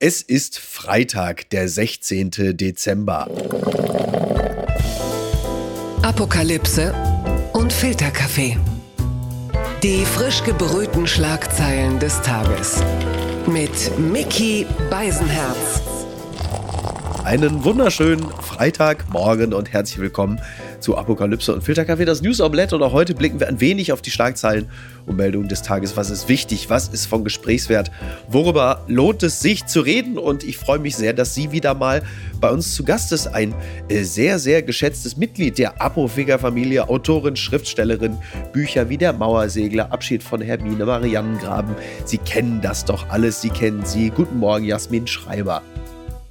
Es ist Freitag, der 16. Dezember. Apokalypse und Filterkaffee. Die frisch gebrühten Schlagzeilen des Tages. Mit Mickey Beisenherz. Einen wunderschönen Freitagmorgen und herzlich willkommen zu Apokalypse und Filterkaffee, das News Omelette. Und auch heute blicken wir ein wenig auf die Schlagzeilen und Meldungen des Tages. Was ist wichtig? Was ist von Gesprächswert? Worüber lohnt es sich zu reden? Und ich freue mich sehr, dass sie wieder mal bei uns zu Gast ist. Ein äh, sehr, sehr geschätztes Mitglied der Apotheker-Familie, Autorin, Schriftstellerin, Bücher wie Der Mauersegler, Abschied von Hermine, Mariannengraben. Sie kennen das doch alles. Sie kennen sie. Guten Morgen, Jasmin Schreiber.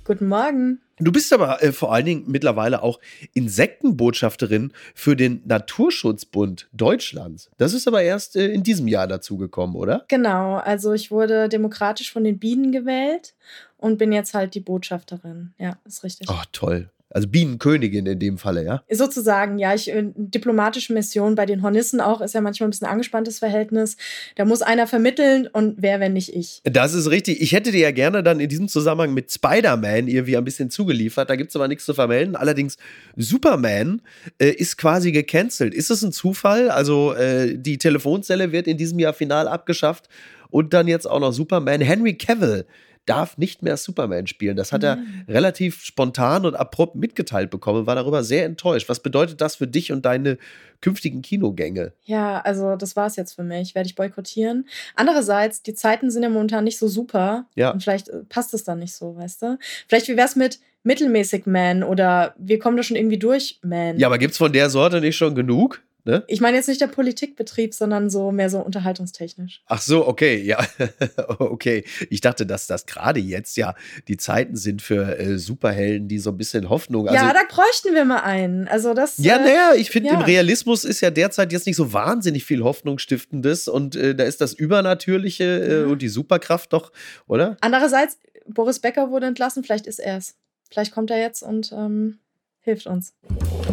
Guten Morgen. Du bist aber äh, vor allen Dingen mittlerweile auch Insektenbotschafterin für den Naturschutzbund Deutschlands. Das ist aber erst äh, in diesem Jahr dazugekommen, oder? Genau, also ich wurde demokratisch von den Bienen gewählt und bin jetzt halt die Botschafterin. Ja, ist richtig. Oh, toll. Also Bienenkönigin in dem Falle, ja? Sozusagen, ja. Ich, äh, diplomatische Mission bei den Hornissen auch ist ja manchmal ein bisschen angespanntes Verhältnis. Da muss einer vermitteln und wer, wenn nicht ich. Das ist richtig. Ich hätte dir ja gerne dann in diesem Zusammenhang mit Spider-Man irgendwie ein bisschen zugeliefert. Da gibt es aber nichts zu vermelden. Allerdings, Superman äh, ist quasi gecancelt. Ist das ein Zufall? Also äh, die Telefonzelle wird in diesem Jahr final abgeschafft und dann jetzt auch noch Superman. Henry Cavill darf nicht mehr Superman spielen. Das hat er mhm. relativ spontan und abrupt mitgeteilt bekommen, war darüber sehr enttäuscht. Was bedeutet das für dich und deine künftigen Kinogänge? Ja, also das war es jetzt für mich. Werde ich boykottieren. Andererseits, die Zeiten sind ja momentan nicht so super. Ja. Und vielleicht äh, passt es dann nicht so, weißt du? Vielleicht, wie wäre es mit mittelmäßig Man oder wir kommen da schon irgendwie durch, Man? Ja, aber gibt es von der Sorte nicht schon genug? Ne? Ich meine jetzt nicht der Politikbetrieb, sondern so mehr so unterhaltungstechnisch. Ach so, okay, ja, okay. Ich dachte, dass das gerade jetzt ja die Zeiten sind für äh, Superhelden, die so ein bisschen Hoffnung. Also, ja, da bräuchten wir mal einen. Also das. Ja, äh, naja, ich finde, ja. im Realismus ist ja derzeit jetzt nicht so wahnsinnig viel Hoffnungsstiftendes und äh, da ist das Übernatürliche äh, ja. und die Superkraft doch, oder? Andererseits, Boris Becker wurde entlassen, vielleicht ist er es. Vielleicht kommt er jetzt und ähm, hilft uns.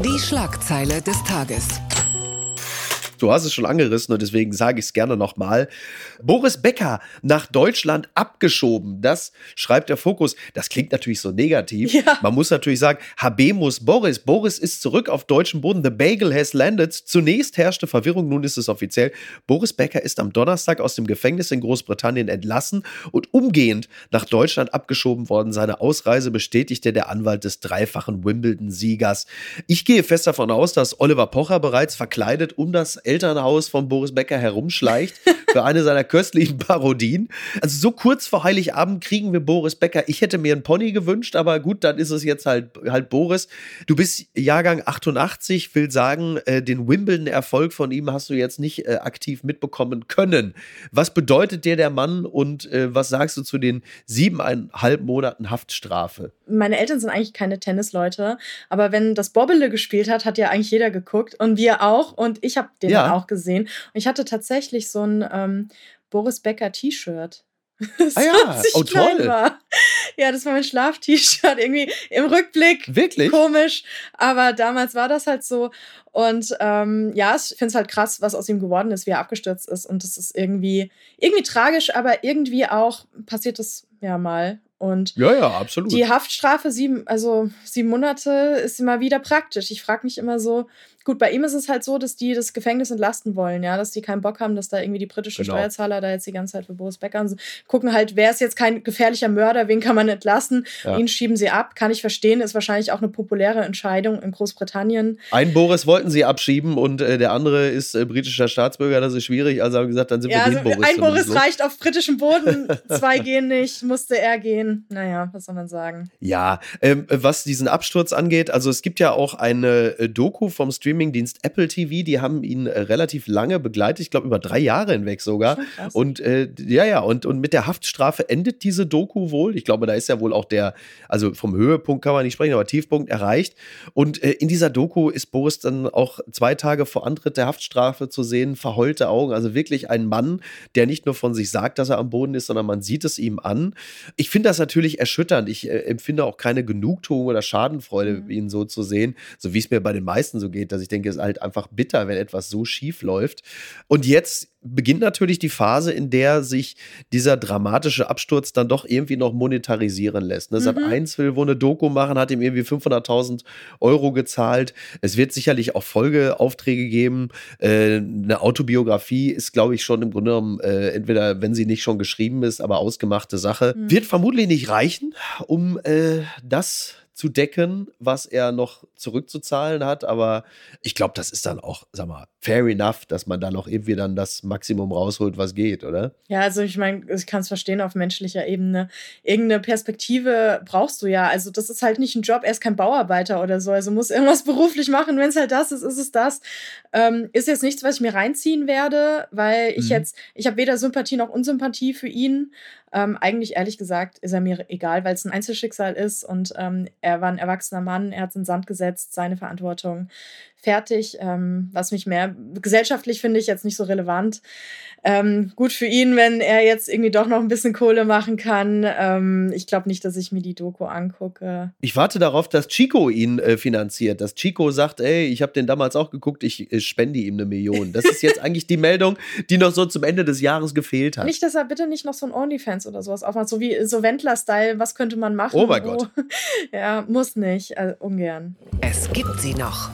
Die Schlagzeile des Tages. Du hast es schon angerissen und deswegen sage ich es gerne nochmal. Boris Becker nach Deutschland abgeschoben. Das schreibt der Fokus. Das klingt natürlich so negativ. Ja. Man muss natürlich sagen, Habemus Boris. Boris ist zurück auf deutschem Boden. The Bagel has landed. Zunächst herrschte Verwirrung, nun ist es offiziell. Boris Becker ist am Donnerstag aus dem Gefängnis in Großbritannien entlassen und umgehend nach Deutschland abgeschoben worden. Seine Ausreise bestätigte der Anwalt des dreifachen Wimbledon-Siegers. Ich gehe fest davon aus, dass Oliver Pocher bereits verkleidet um das Elternhaus von Boris Becker herumschleicht für eine seiner köstlichen Parodien. Also so kurz vor Heiligabend kriegen wir Boris Becker. Ich hätte mir einen Pony gewünscht, aber gut, dann ist es jetzt halt, halt Boris. Du bist Jahrgang 88, will sagen, äh, den Wimbledon-Erfolg von ihm hast du jetzt nicht äh, aktiv mitbekommen können. Was bedeutet dir der Mann und äh, was sagst du zu den siebeneinhalb Monaten Haftstrafe? Meine Eltern sind eigentlich keine Tennisleute, aber wenn das Bobbele gespielt hat, hat ja eigentlich jeder geguckt und wir auch und ich habe den ja auch gesehen. Und ich hatte tatsächlich so ein ähm, Boris Becker T-Shirt. ah ja, oh toll. War. Ja, das war mein Schlaf-T-Shirt. Irgendwie im Rückblick. Wirklich? Komisch. Aber damals war das halt so. Und ähm, ja, ich finde es halt krass, was aus ihm geworden ist, wie er abgestürzt ist. Und das ist irgendwie, irgendwie tragisch, aber irgendwie auch passiert das ja mal. Und ja, ja, absolut. Die Haftstrafe, sieben, also sieben Monate, ist immer wieder praktisch. Ich frage mich immer so, Gut, bei ihm ist es halt so, dass die das Gefängnis entlasten wollen, ja, dass die keinen Bock haben, dass da irgendwie die britische genau. Steuerzahler da jetzt die ganze Zeit für Boris Becker und so gucken halt, wer ist jetzt kein gefährlicher Mörder, wen kann man entlassen? Ja. Ihn schieben sie ab, kann ich verstehen, ist wahrscheinlich auch eine populäre Entscheidung in Großbritannien. Einen Boris wollten sie abschieben und äh, der andere ist äh, britischer Staatsbürger, das ist schwierig, also haben gesagt, dann sind ja, wir also den Boris. Ein Boris reicht auf britischem Boden, zwei gehen nicht, musste er gehen. Naja, was soll man sagen? Ja, ähm, was diesen Absturz angeht, also es gibt ja auch eine äh, Doku vom Stream Streamingdienst Apple TV, die haben ihn äh, relativ lange begleitet, ich glaube über drei Jahre hinweg sogar. Und äh, ja, ja, und, und mit der Haftstrafe endet diese Doku wohl. Ich glaube, da ist ja wohl auch der, also vom Höhepunkt kann man nicht sprechen, aber Tiefpunkt erreicht. Und äh, in dieser Doku ist Boris dann auch zwei Tage vor Antritt der Haftstrafe zu sehen, verheulte Augen. Also wirklich ein Mann, der nicht nur von sich sagt, dass er am Boden ist, sondern man sieht es ihm an. Ich finde das natürlich erschütternd. Ich äh, empfinde auch keine Genugtuung oder Schadenfreude, mhm. ihn so zu sehen, so wie es mir bei den meisten so geht, dass ich denke, es ist halt einfach bitter, wenn etwas so schief läuft. Und jetzt beginnt natürlich die Phase, in der sich dieser dramatische Absturz dann doch irgendwie noch monetarisieren lässt. Ne? Mhm. Sat 1 will wohl eine Doku machen, hat ihm irgendwie 500.000 Euro gezahlt. Es wird sicherlich auch Folgeaufträge geben. Äh, eine Autobiografie ist, glaube ich, schon im Grunde genommen, äh, entweder, wenn sie nicht schon geschrieben ist, aber ausgemachte Sache. Mhm. Wird vermutlich nicht reichen, um äh, das zu decken, was er noch zurückzuzahlen hat. Aber ich glaube, das ist dann auch, sag mal, fair enough, dass man da noch irgendwie dann das Maximum rausholt, was geht, oder? Ja, also ich meine, ich kann es verstehen auf menschlicher Ebene. Irgendeine Perspektive brauchst du ja. Also das ist halt nicht ein Job, er ist kein Bauarbeiter oder so. Also muss irgendwas beruflich machen. Wenn es halt das ist, ist es das. Ähm, ist jetzt nichts, was ich mir reinziehen werde, weil ich mhm. jetzt, ich habe weder Sympathie noch Unsympathie für ihn. Ähm, eigentlich, ehrlich gesagt, ist er mir egal, weil es ein Einzelschicksal ist und ähm, er war ein erwachsener Mann, er hat es in Sand gesetzt, seine Verantwortung fertig. Ähm, was mich mehr gesellschaftlich finde ich jetzt nicht so relevant. Ähm, gut für ihn, wenn er jetzt irgendwie doch noch ein bisschen Kohle machen kann. Ähm, ich glaube nicht, dass ich mir die Doku angucke. Ich warte darauf, dass Chico ihn äh, finanziert. Dass Chico sagt, ey, ich habe den damals auch geguckt, ich äh, spende ihm eine Million. Das ist jetzt eigentlich die Meldung, die noch so zum Ende des Jahres gefehlt hat. Nicht, dass er bitte nicht noch so ein OnlyFans oder sowas aufmacht, so wie so Wendler-Style, was könnte man machen? Oh mein Gott. ja, muss nicht, also ungern. Es gibt sie noch.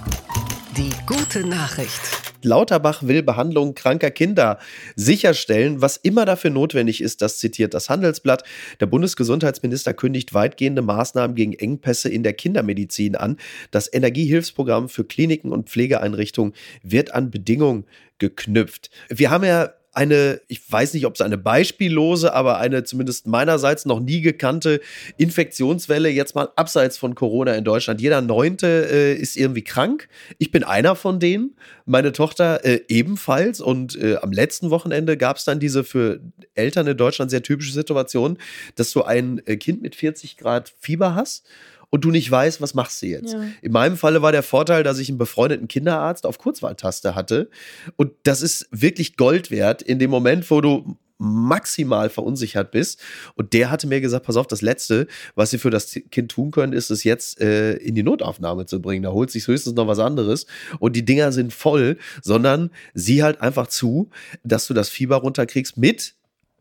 Die gute Nachricht. Lauterbach will Behandlung kranker Kinder sicherstellen, was immer dafür notwendig ist, das zitiert das Handelsblatt. Der Bundesgesundheitsminister kündigt weitgehende Maßnahmen gegen Engpässe in der Kindermedizin an. Das Energiehilfsprogramm für Kliniken und Pflegeeinrichtungen wird an Bedingungen geknüpft. Wir haben ja eine, ich weiß nicht, ob es eine beispiellose, aber eine zumindest meinerseits noch nie gekannte Infektionswelle jetzt mal abseits von Corona in Deutschland. Jeder Neunte äh, ist irgendwie krank. Ich bin einer von denen. Meine Tochter äh, ebenfalls. Und äh, am letzten Wochenende gab es dann diese für Eltern in Deutschland sehr typische Situation, dass du ein äh, Kind mit 40 Grad Fieber hast und du nicht weißt, was machst du jetzt. Ja. In meinem Falle war der Vorteil, dass ich einen befreundeten Kinderarzt auf Kurzwahltaste hatte. Und das ist wirklich Gold wert in dem Moment, wo du maximal verunsichert bist. Und der hatte mir gesagt, pass auf, das Letzte, was sie für das Kind tun können, ist es jetzt äh, in die Notaufnahme zu bringen. Da holt sich höchstens noch was anderes. Und die Dinger sind voll, sondern sieh halt einfach zu, dass du das Fieber runterkriegst mit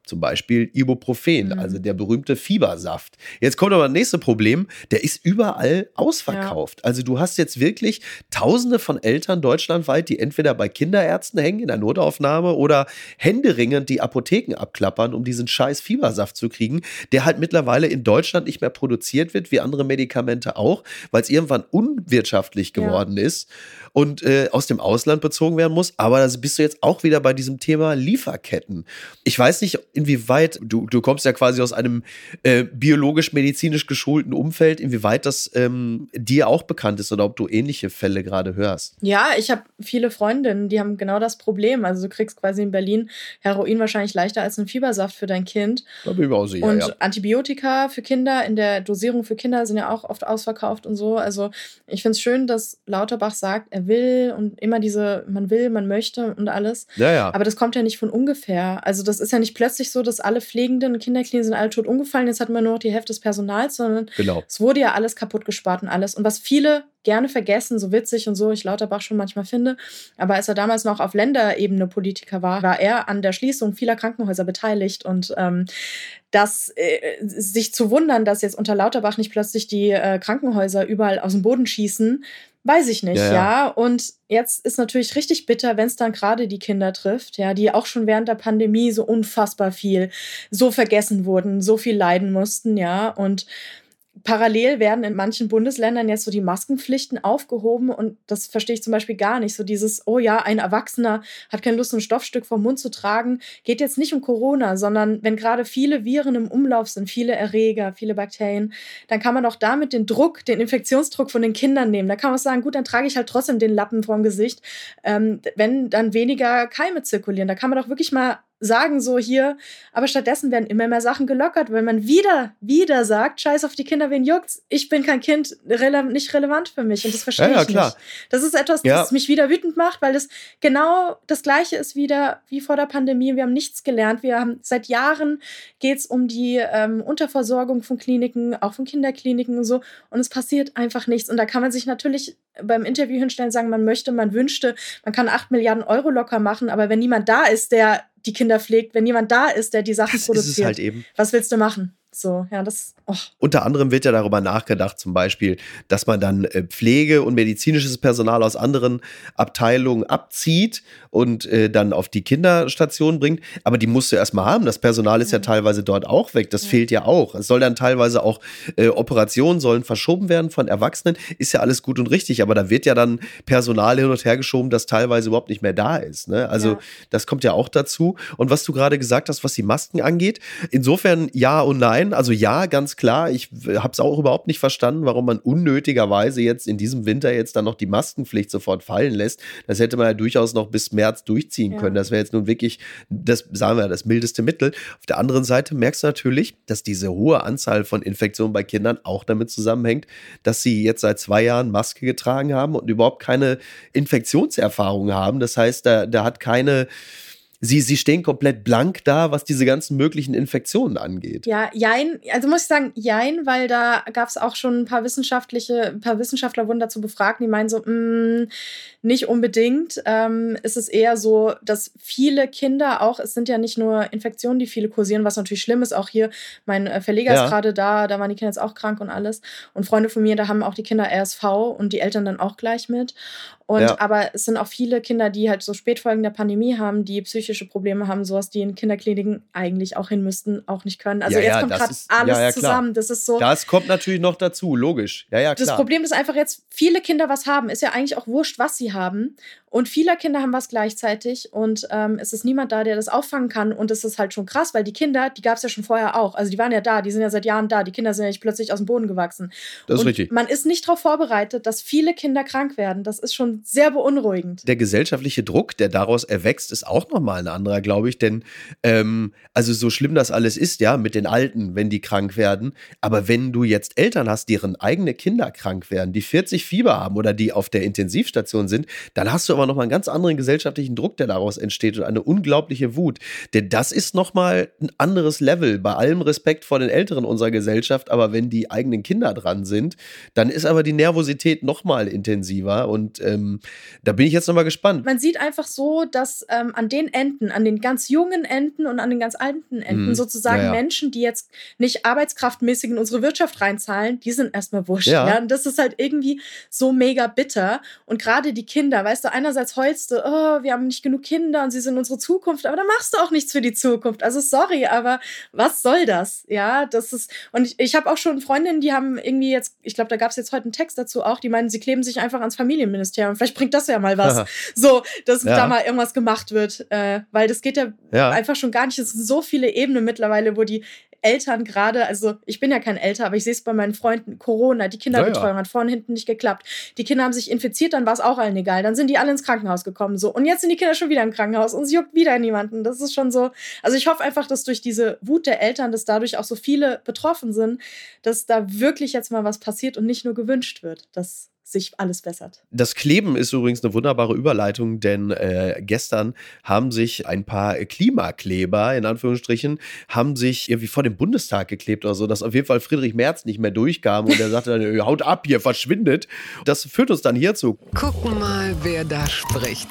zum Beispiel Ibuprofen, mhm. also der berühmte Fiebersaft. Jetzt kommt aber das nächste Problem, der ist überall ausverkauft. Ja. Also du hast jetzt wirklich tausende von Eltern deutschlandweit, die entweder bei Kinderärzten hängen in der Notaufnahme oder händeringend die Apotheken abklappern, um diesen scheiß Fiebersaft zu kriegen, der halt mittlerweile in Deutschland nicht mehr produziert wird, wie andere Medikamente auch, weil es irgendwann unwirtschaftlich geworden ja. ist und äh, aus dem Ausland bezogen werden muss. Aber da bist du jetzt auch wieder bei diesem Thema Lieferketten. Ich weiß nicht, inwieweit, du, du kommst ja quasi aus einem äh, biologisch-medizinisch geschulten Umfeld, inwieweit das ähm, dir auch bekannt ist oder ob du ähnliche Fälle gerade hörst. Ja, ich habe viele Freundinnen, die haben genau das Problem. Also du kriegst quasi in Berlin Heroin wahrscheinlich leichter als einen Fiebersaft für dein Kind. Da bin ich auch sicher, und ja. Antibiotika für Kinder in der Dosierung für Kinder sind ja auch oft ausverkauft und so. Also ich finde es schön, dass Lauterbach sagt, er will und immer diese, man will, man möchte und alles. Ja, ja. Aber das kommt ja nicht von ungefähr. Also das ist ja nicht plötzlich so, dass alle Pflegenden und Kinderkliniken sind alle tot umgefallen, jetzt hat man nur noch die Hälfte des Personals, sondern genau. es wurde ja alles kaputt gespart und alles. Und was viele gerne vergessen, so witzig und so ich Lauterbach schon manchmal finde. Aber als er damals noch auf Länderebene Politiker war, war er an der Schließung vieler Krankenhäuser beteiligt und ähm, das äh, sich zu wundern, dass jetzt unter Lauterbach nicht plötzlich die äh, Krankenhäuser überall aus dem Boden schießen, weiß ich nicht, ja. ja. ja. Und jetzt ist natürlich richtig bitter, wenn es dann gerade die Kinder trifft, ja, die auch schon während der Pandemie so unfassbar viel so vergessen wurden, so viel leiden mussten, ja. Und parallel werden in manchen Bundesländern jetzt so die Maskenpflichten aufgehoben und das verstehe ich zum Beispiel gar nicht. So dieses, oh ja, ein Erwachsener hat keine Lust, ein Stoffstück vom Mund zu tragen, geht jetzt nicht um Corona, sondern wenn gerade viele Viren im Umlauf sind, viele Erreger, viele Bakterien, dann kann man doch damit den Druck, den Infektionsdruck von den Kindern nehmen. Da kann man sagen, gut, dann trage ich halt trotzdem den Lappen vorm Gesicht, ähm, wenn dann weniger Keime zirkulieren. Da kann man doch wirklich mal sagen so hier, aber stattdessen werden immer mehr Sachen gelockert, weil man wieder, wieder sagt, scheiß auf die Kinder, wen juckt's? Ich bin kein Kind, rele nicht relevant für mich und das verstehe ja, ja, ich klar. nicht. Das ist etwas, das ja. mich wieder wütend macht, weil das genau das Gleiche ist wieder wie vor der Pandemie. Wir haben nichts gelernt. Wir haben seit Jahren geht's um die ähm, Unterversorgung von Kliniken, auch von Kinderkliniken und so und es passiert einfach nichts und da kann man sich natürlich beim Interview hinstellen und sagen, man möchte, man wünschte, man kann acht Milliarden Euro locker machen, aber wenn niemand da ist, der die Kinder pflegt, wenn niemand da ist, der die Sachen das produziert, halt was willst du machen? So, ja, das. Oh. Unter anderem wird ja darüber nachgedacht, zum Beispiel, dass man dann äh, Pflege und medizinisches Personal aus anderen Abteilungen abzieht und äh, dann auf die Kinderstation bringt. Aber die musst du erstmal haben. Das Personal ist ja, ja teilweise dort auch weg. Das ja. fehlt ja auch. Es soll dann teilweise auch äh, Operationen sollen verschoben werden von Erwachsenen. Ist ja alles gut und richtig. Aber da wird ja dann Personal hin und her geschoben, das teilweise überhaupt nicht mehr da ist. Ne? Also ja. das kommt ja auch dazu. Und was du gerade gesagt hast, was die Masken angeht, insofern ja und nein nein. Also ja, ganz klar. Ich habe es auch überhaupt nicht verstanden, warum man unnötigerweise jetzt in diesem Winter jetzt dann noch die Maskenpflicht sofort fallen lässt. Das hätte man ja durchaus noch bis März durchziehen ja. können. Das wäre jetzt nun wirklich das, sagen wir, das mildeste Mittel. Auf der anderen Seite merkst du natürlich, dass diese hohe Anzahl von Infektionen bei Kindern auch damit zusammenhängt, dass sie jetzt seit zwei Jahren Maske getragen haben und überhaupt keine Infektionserfahrung haben. Das heißt, da, da hat keine sie, sie stehen komplett blank da, was diese ganzen möglichen Infektionen angeht. Ja, jein, also muss ich sagen, jein, weil da gab es auch schon ein paar wissenschaftliche, ein paar Wissenschaftler wurden dazu befragt, die meinen so, mh, mm, nicht unbedingt. Ähm, ist es eher so, dass viele Kinder auch, es sind ja nicht nur Infektionen, die viele kursieren, was natürlich schlimm ist. Auch hier, mein äh, Verleger ja. ist gerade da, da waren die Kinder jetzt auch krank und alles. Und Freunde von mir, da haben auch die Kinder RSV und die Eltern dann auch gleich mit. Und ja. aber es sind auch viele Kinder, die halt so Spätfolgen der Pandemie haben, die psychische Probleme haben, sowas, die in Kinderkliniken eigentlich auch hin müssten, auch nicht können. Also ja, jetzt ja, kommt gerade alles zusammen. Das ist so. Das kommt natürlich noch dazu, logisch. Ja, ja, klar. Das Problem ist einfach jetzt, viele Kinder was haben. Ist ja eigentlich auch wurscht, was sie haben. Und viele Kinder haben was gleichzeitig und ähm, es ist niemand da, der das auffangen kann. Und es ist halt schon krass, weil die Kinder, die gab es ja schon vorher auch. Also die waren ja da, die sind ja seit Jahren da. Die Kinder sind ja nicht plötzlich aus dem Boden gewachsen. Das ist und richtig. Man ist nicht darauf vorbereitet, dass viele Kinder krank werden. Das ist schon sehr beunruhigend. Der gesellschaftliche Druck, der daraus erwächst, ist auch nochmal ein anderer, glaube ich. Denn ähm, also so schlimm das alles ist, ja, mit den Alten, wenn die krank werden. Aber wenn du jetzt Eltern hast, deren eigene Kinder krank werden, die 40 Fieber haben oder die auf der Intensivstation sind, dann hast du aber nochmal einen ganz anderen gesellschaftlichen Druck, der daraus entsteht und eine unglaubliche Wut. Denn das ist nochmal ein anderes Level. Bei allem Respekt vor den Älteren unserer Gesellschaft, aber wenn die eigenen Kinder dran sind, dann ist aber die Nervosität nochmal intensiver. Und ähm, da bin ich jetzt nochmal gespannt. Man sieht einfach so, dass ähm, an den Enden, an den ganz jungen Enden und an den ganz alten Enden mhm. sozusagen ja. Menschen, die jetzt nicht arbeitskraftmäßig in unsere Wirtschaft reinzahlen, die sind erstmal wurscht. Ja. ja. Und das ist halt irgendwie so mega bitter. Und gerade die Kinder, weißt du, einerseits heulst du, oh, wir haben nicht genug Kinder und sie sind unsere Zukunft, aber dann machst du auch nichts für die Zukunft. Also sorry, aber was soll das? Ja, das ist, und ich, ich habe auch schon Freundinnen, die haben irgendwie jetzt, ich glaube, da gab es jetzt heute einen Text dazu auch, die meinen, sie kleben sich einfach ans Familienministerium. Vielleicht bringt das ja mal was. so, dass ja. da mal irgendwas gemacht wird. Äh, weil das geht ja, ja, einfach schon gar nicht. Es sind so viele Ebenen mittlerweile, wo die Eltern gerade, also ich bin ja kein Älter, aber ich sehe es bei meinen Freunden, Corona, die Kinderbetreuung ja, ja. hat vorne hinten nicht geklappt. Die Kinder haben sich infiziert, dann war es auch allen egal. Dann sind die alle ins Krankenhaus gekommen. So. Und jetzt sind die Kinder schon wieder im Krankenhaus und es juckt wieder niemanden. Das ist schon so. Also ich hoffe einfach, dass durch diese Wut der Eltern, dass dadurch auch so viele betroffen sind, dass da wirklich jetzt mal was passiert und nicht nur gewünscht wird. Das sich alles bessert. Das Kleben ist übrigens eine wunderbare Überleitung, denn äh, gestern haben sich ein paar Klimakleber, in Anführungsstrichen, haben sich irgendwie vor dem Bundestag geklebt oder so, dass auf jeden Fall Friedrich Merz nicht mehr durchkam und er sagte dann, haut ab, hier verschwindet. Das führt uns dann hierzu. Gucken mal, wer da spricht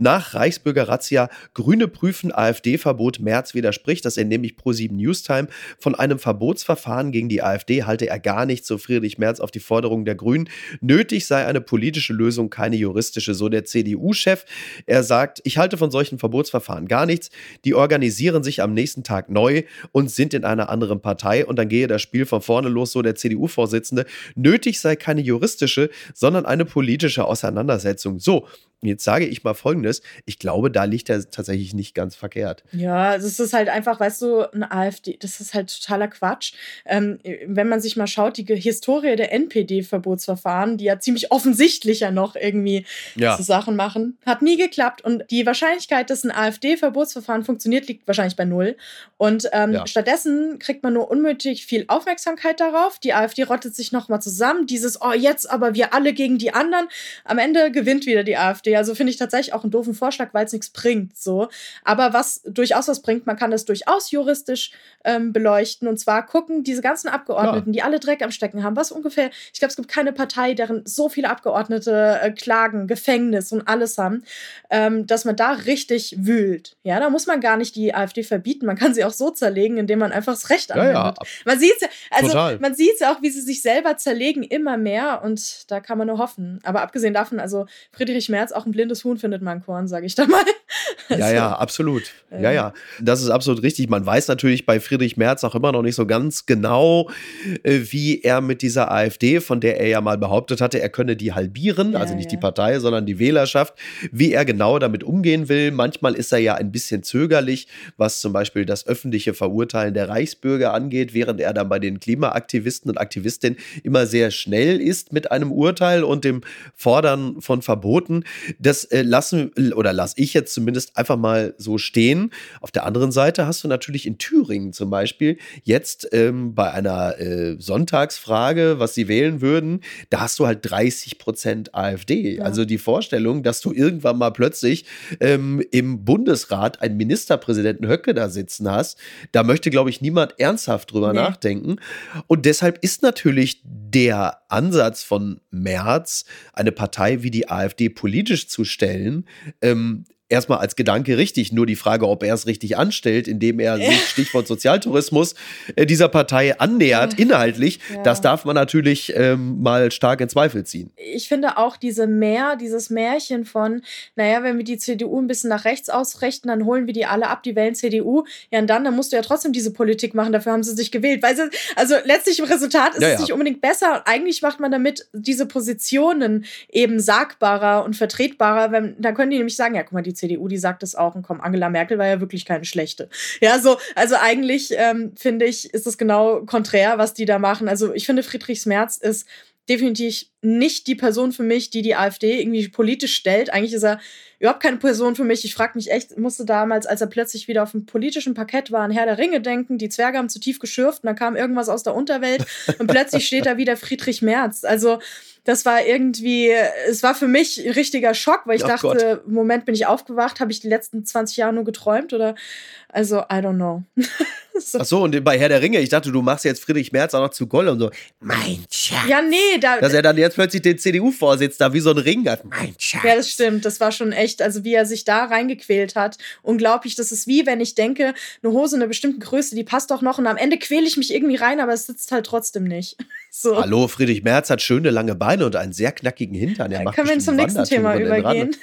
nach Reichsbürger-Razzia Grüne prüfen AfD-Verbot März widerspricht. Das entnehme ich Pro7 Newstime. Von einem Verbotsverfahren gegen die AfD halte er gar nichts, so Friedrich Merz auf die Forderung der Grünen. Nötig sei eine politische Lösung, keine juristische, so der CDU-Chef. Er sagt, ich halte von solchen Verbotsverfahren gar nichts. Die organisieren sich am nächsten Tag neu und sind in einer anderen Partei und dann gehe das Spiel von vorne los, so der CDU-Vorsitzende. Nötig sei keine juristische, sondern eine politische Auseinandersetzung. So, jetzt sage ich mal Folgendes, ich glaube, da liegt er tatsächlich nicht ganz verkehrt. Ja, das ist halt einfach, weißt du, eine AfD, das ist halt totaler Quatsch. Ähm, wenn man sich mal schaut, die Historie der NPD-Verbotsverfahren, die ja ziemlich offensichtlich ja noch irgendwie ja. so Sachen machen, hat nie geklappt. Und die Wahrscheinlichkeit, dass ein AfD-Verbotsverfahren funktioniert, liegt wahrscheinlich bei null. Und ähm, ja. stattdessen kriegt man nur unnötig viel Aufmerksamkeit darauf. Die AfD rottet sich nochmal zusammen. Dieses, oh, jetzt aber wir alle gegen die anderen. Am Ende gewinnt wieder die AfD. Also finde ich tatsächlich auch einen doofen Vorschlag, weil es nichts bringt. So. Aber was durchaus was bringt, man kann das durchaus juristisch ähm, beleuchten. Und zwar gucken diese ganzen Abgeordneten, ja. die alle Dreck am Stecken haben, was ungefähr, ich glaube, es gibt keine Partei, deren so viele Abgeordnete äh, Klagen, Gefängnis und alles haben, ähm, dass man da richtig wühlt. Ja, da muss man gar nicht die AfD verbieten. Man kann sie auch so zerlegen, indem man einfach das Recht anwendet. Ja, ja. Man sieht ja, also Total. man sieht ja auch, wie sie sich selber zerlegen, immer mehr. Und da kann man nur hoffen. Aber abgesehen davon, also Friedrich Merz, auch ein blindes Huhn findet man Korn, sage ich da mal. Also, ja, ja, absolut. Äh, ja, ja. Das ist absolut richtig. Man weiß natürlich bei Friedrich Merz auch immer noch nicht so ganz genau, äh, wie er mit dieser AfD, von der er ja mal behauptet hatte, er könne die halbieren, ja, also nicht ja. die Partei, sondern die Wählerschaft, wie er genau damit umgehen will. Manchmal ist er ja ein bisschen zögerlich, was zum Beispiel das öffentliche Verurteilen der Reichsbürger angeht, während er dann bei den Klimaaktivisten und Aktivistinnen immer sehr schnell ist mit einem Urteil und dem Fordern von Verboten. Das äh, lassen oder lasse ich jetzt zumindest einfach mal so stehen. Auf der anderen Seite hast du natürlich in Thüringen zum Beispiel jetzt ähm, bei einer äh, Sonntagsfrage, was sie wählen würden, da hast du halt 30 Prozent AfD. Ja. Also die Vorstellung, dass du irgendwann mal plötzlich ähm, im Bundesrat einen Ministerpräsidenten Höcke da sitzen hast, da möchte, glaube ich, niemand ernsthaft drüber nee. nachdenken. Und deshalb ist natürlich der Ansatz von Merz, eine Partei wie die AfD politisch zu stellen, ähm, erstmal als Gedanke richtig. Nur die Frage, ob er es richtig anstellt, indem er sich, Stichwort Sozialtourismus, äh, dieser Partei annähert, inhaltlich, ja. das darf man natürlich ähm, mal stark in Zweifel ziehen. Ich finde auch diese Mehr, dieses Märchen von, naja, wenn wir die CDU ein bisschen nach rechts ausrichten, dann holen wir die alle ab, die wählen CDU. Ja, und dann, dann musst du ja trotzdem diese Politik machen, dafür haben sie sich gewählt. Weil sie, also letztlich im Resultat ist ja, es ja. nicht unbedingt besser. Und eigentlich macht man damit diese Positionen eben sagbarer und vertretbarer. Wenn, da können die nämlich sagen, ja, guck mal, die CDU, die sagt es auch und komm, Angela Merkel war ja wirklich keine schlechte. Ja, so, also eigentlich ähm, finde ich, ist es genau konträr, was die da machen. Also ich finde, Friedrichs Merz ist definitiv nicht die Person für mich, die die AfD irgendwie politisch stellt. Eigentlich ist er überhaupt keine Person für mich. Ich frage mich echt, musste damals, als er plötzlich wieder auf dem politischen Parkett war, an Herr der Ringe denken. Die Zwerge haben zu tief geschürft und dann kam irgendwas aus der Unterwelt und plötzlich steht da wieder Friedrich Merz. Also das war irgendwie, es war für mich ein richtiger Schock, weil ich oh dachte, Gott. Moment bin ich aufgewacht, habe ich die letzten 20 Jahre nur geträumt oder, also, I don't know. so. Ach so, und bei Herr der Ringe, ich dachte, du machst jetzt Friedrich Merz auch noch zu Gollum so, mein Schatz. Ja, nee, da. Dass er dann jetzt plötzlich den CDU-Vorsitz da wie so ein Ring hat, mein Schatz. Ja, das stimmt, das war schon echt, also wie er sich da reingequält hat, unglaublich. Das ist wie, wenn ich denke, eine Hose in einer bestimmten Größe, die passt doch noch und am Ende quäle ich mich irgendwie rein, aber es sitzt halt trotzdem nicht. So. Hallo, Friedrich Merz hat schöne lange Beine und einen sehr knackigen Hintern. Er macht Können wir zum nächsten Thema übergehen?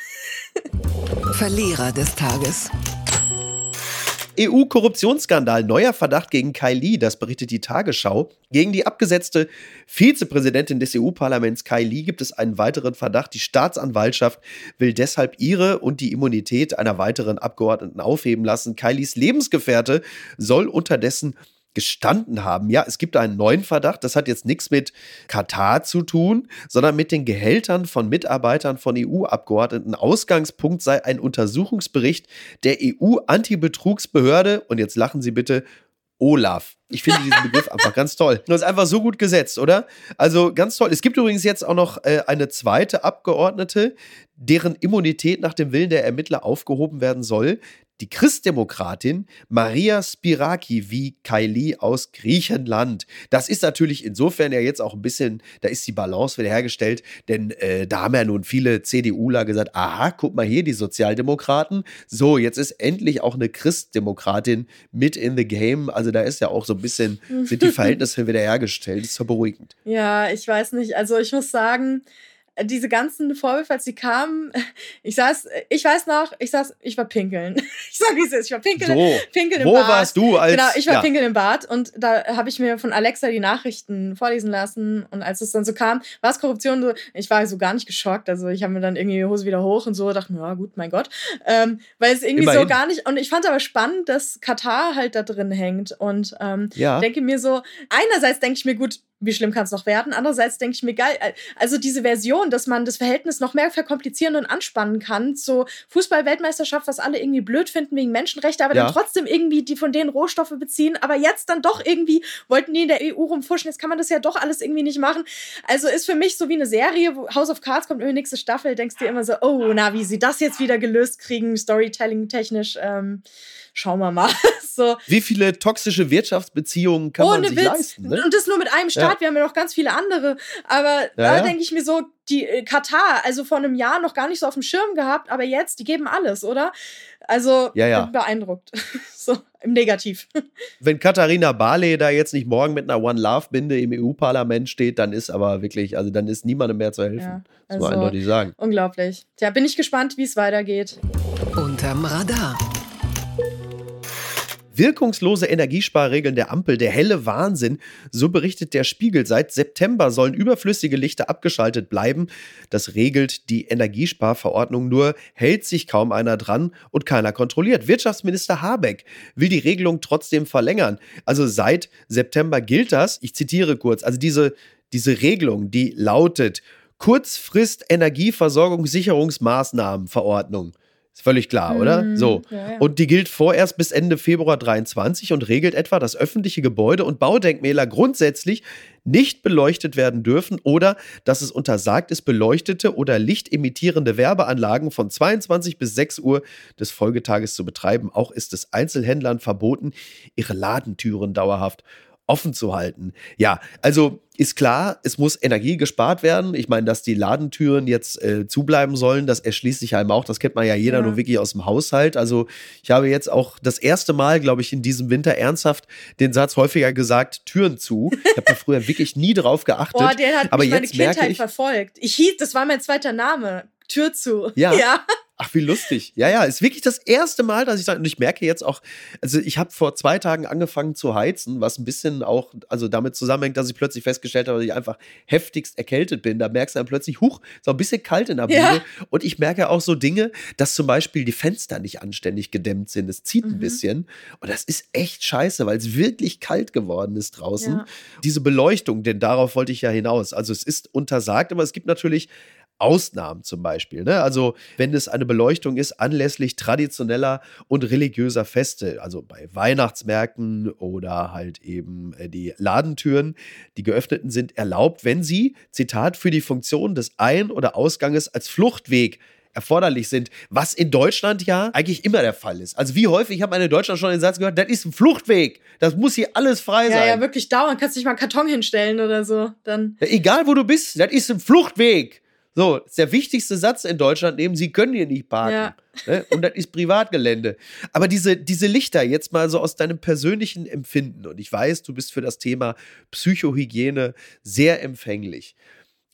Verlierer des Tages. EU-Korruptionsskandal, neuer Verdacht gegen Kai Li, das berichtet die Tagesschau. Gegen die abgesetzte Vizepräsidentin des EU-Parlaments Kai Li gibt es einen weiteren Verdacht. Die Staatsanwaltschaft will deshalb ihre und die Immunität einer weiteren Abgeordneten aufheben lassen. Kai Lis Lebensgefährte soll unterdessen gestanden haben. Ja, es gibt einen neuen Verdacht. Das hat jetzt nichts mit Katar zu tun, sondern mit den Gehältern von Mitarbeitern von EU-Abgeordneten. Ausgangspunkt sei ein Untersuchungsbericht der EU-Antibetrugsbehörde. Und jetzt lachen Sie bitte. Olaf. Ich finde diesen Begriff einfach ganz toll. Das ist einfach so gut gesetzt, oder? Also ganz toll. Es gibt übrigens jetzt auch noch äh, eine zweite Abgeordnete, deren Immunität nach dem Willen der Ermittler aufgehoben werden soll die Christdemokratin Maria Spiraki wie Kaili aus Griechenland. Das ist natürlich insofern ja jetzt auch ein bisschen, da ist die Balance wiederhergestellt, denn äh, da haben ja nun viele CDUler gesagt, aha, guck mal hier, die Sozialdemokraten. So, jetzt ist endlich auch eine Christdemokratin mit in the game. Also da ist ja auch so ein bisschen, sind die Verhältnisse wiederhergestellt. Das ist so beruhigend. Ja, ich weiß nicht. Also ich muss sagen, diese ganzen Vorwürfe, als sie kamen, ich saß, ich weiß noch, ich saß, ich war pinkeln. Ich sag, wie es ist, ich war pinkeln, so, pinkeln im wo Bad. Wo warst du als? Genau, ich war ja. pinkeln im Bad und da habe ich mir von Alexa die Nachrichten vorlesen lassen und als es dann so kam, war es Korruption, so, ich war so gar nicht geschockt, also ich habe mir dann irgendwie die Hose wieder hoch und so, dachte mir, ja gut, mein Gott, ähm, weil es irgendwie Immerhin. so gar nicht, und ich fand aber spannend, dass Katar halt da drin hängt und ähm, ja. denke mir so, einerseits denke ich mir, gut, wie schlimm kann es noch werden? Andererseits denke ich mir, geil, also diese Version, dass man das Verhältnis noch mehr verkomplizieren und anspannen kann zur Fußball-Weltmeisterschaft, was alle irgendwie blöd finden wegen Menschenrechte, aber ja. dann trotzdem irgendwie die von denen Rohstoffe beziehen, aber jetzt dann doch irgendwie wollten die in der EU rumfuschen, jetzt kann man das ja doch alles irgendwie nicht machen. Also ist für mich so wie eine Serie, wo House of Cards kommt, irgendwie nächste Staffel, denkst du dir immer so, oh, na, wie sie das jetzt wieder gelöst kriegen, Storytelling-technisch, ähm, schauen wir mal. so. Wie viele toxische Wirtschaftsbeziehungen kann Ohne man sich Witz. leisten? Ne? Und das nur mit einem Staat. Ja. Wir haben ja noch ganz viele andere. Aber ja, da ja. denke ich mir so, die äh, Katar, also vor einem Jahr noch gar nicht so auf dem Schirm gehabt, aber jetzt, die geben alles, oder? Also ja, ja. bin beeindruckt. so im Negativ. Wenn Katharina Barley da jetzt nicht morgen mit einer One Love Binde im EU-Parlament steht, dann ist aber wirklich, also dann ist niemandem mehr zu helfen. Ja, also das muss man eindeutig sagen. Unglaublich. Tja, bin ich gespannt, wie es weitergeht. Unterm Radar. Wirkungslose Energiesparregeln der Ampel, der helle Wahnsinn, so berichtet der Spiegel. Seit September sollen überflüssige Lichter abgeschaltet bleiben. Das regelt die Energiesparverordnung, nur hält sich kaum einer dran und keiner kontrolliert. Wirtschaftsminister Habeck will die Regelung trotzdem verlängern. Also seit September gilt das. Ich zitiere kurz. Also diese, diese Regelung, die lautet Kurzfrist Energieversorgungssicherungsmaßnahmenverordnung. Ist völlig klar, mhm. oder? So. Ja, ja. Und die gilt vorerst bis Ende Februar 23 und regelt etwa, dass öffentliche Gebäude und Baudenkmäler grundsätzlich nicht beleuchtet werden dürfen oder dass es untersagt ist, beleuchtete oder lichtemittierende Werbeanlagen von 22 bis 6 Uhr des Folgetages zu betreiben. Auch ist es Einzelhändlern verboten, ihre Ladentüren dauerhaft offen zu halten. Ja, also ist klar, es muss Energie gespart werden. Ich meine, dass die Ladentüren jetzt äh, zubleiben sollen, das erschließt sich einem auch. Das kennt man ja jeder ja. nur wirklich aus dem Haushalt. Also ich habe jetzt auch das erste Mal, glaube ich, in diesem Winter ernsthaft den Satz häufiger gesagt, Türen zu. Ich habe da früher wirklich nie drauf geachtet. Boah, der hat aber mich jetzt meine Kindheit ich, verfolgt. Ich hieß, das war mein zweiter Name. Tür zu. Ja. ja. Ach, wie lustig. Ja, ja, ist wirklich das erste Mal, dass ich sage, und ich merke jetzt auch, also ich habe vor zwei Tagen angefangen zu heizen, was ein bisschen auch, also damit zusammenhängt, dass ich plötzlich festgestellt habe, dass ich einfach heftigst erkältet bin. Da merkst du dann plötzlich, huch, ist auch ein bisschen kalt in der Bude. Ja. Und ich merke auch so Dinge, dass zum Beispiel die Fenster nicht anständig gedämmt sind. Es zieht mhm. ein bisschen. Und das ist echt scheiße, weil es wirklich kalt geworden ist draußen. Ja. Diese Beleuchtung, denn darauf wollte ich ja hinaus. Also es ist untersagt, aber es gibt natürlich Ausnahmen zum Beispiel. Ne? Also wenn es eine Beleuchtung ist anlässlich traditioneller und religiöser Feste, also bei Weihnachtsmärkten oder halt eben äh, die Ladentüren, die geöffneten sind erlaubt, wenn sie, Zitat, für die Funktion des Ein- oder Ausganges als Fluchtweg erforderlich sind, was in Deutschland ja eigentlich immer der Fall ist. Also wie häufig, ich habe in Deutschland schon den Satz gehört, das ist ein Fluchtweg. Das muss hier alles frei sein. Ja, ja, wirklich dauern. Kannst du nicht mal einen Karton hinstellen oder so. Dann. Ja, egal wo du bist, das ist ein Fluchtweg. So, ist der wichtigste Satz in Deutschland neben, Sie können hier nicht parken. Ja. Ne? Und das ist Privatgelände. Aber diese, diese Lichter, jetzt mal so aus deinem persönlichen Empfinden, und ich weiß, du bist für das Thema Psychohygiene sehr empfänglich.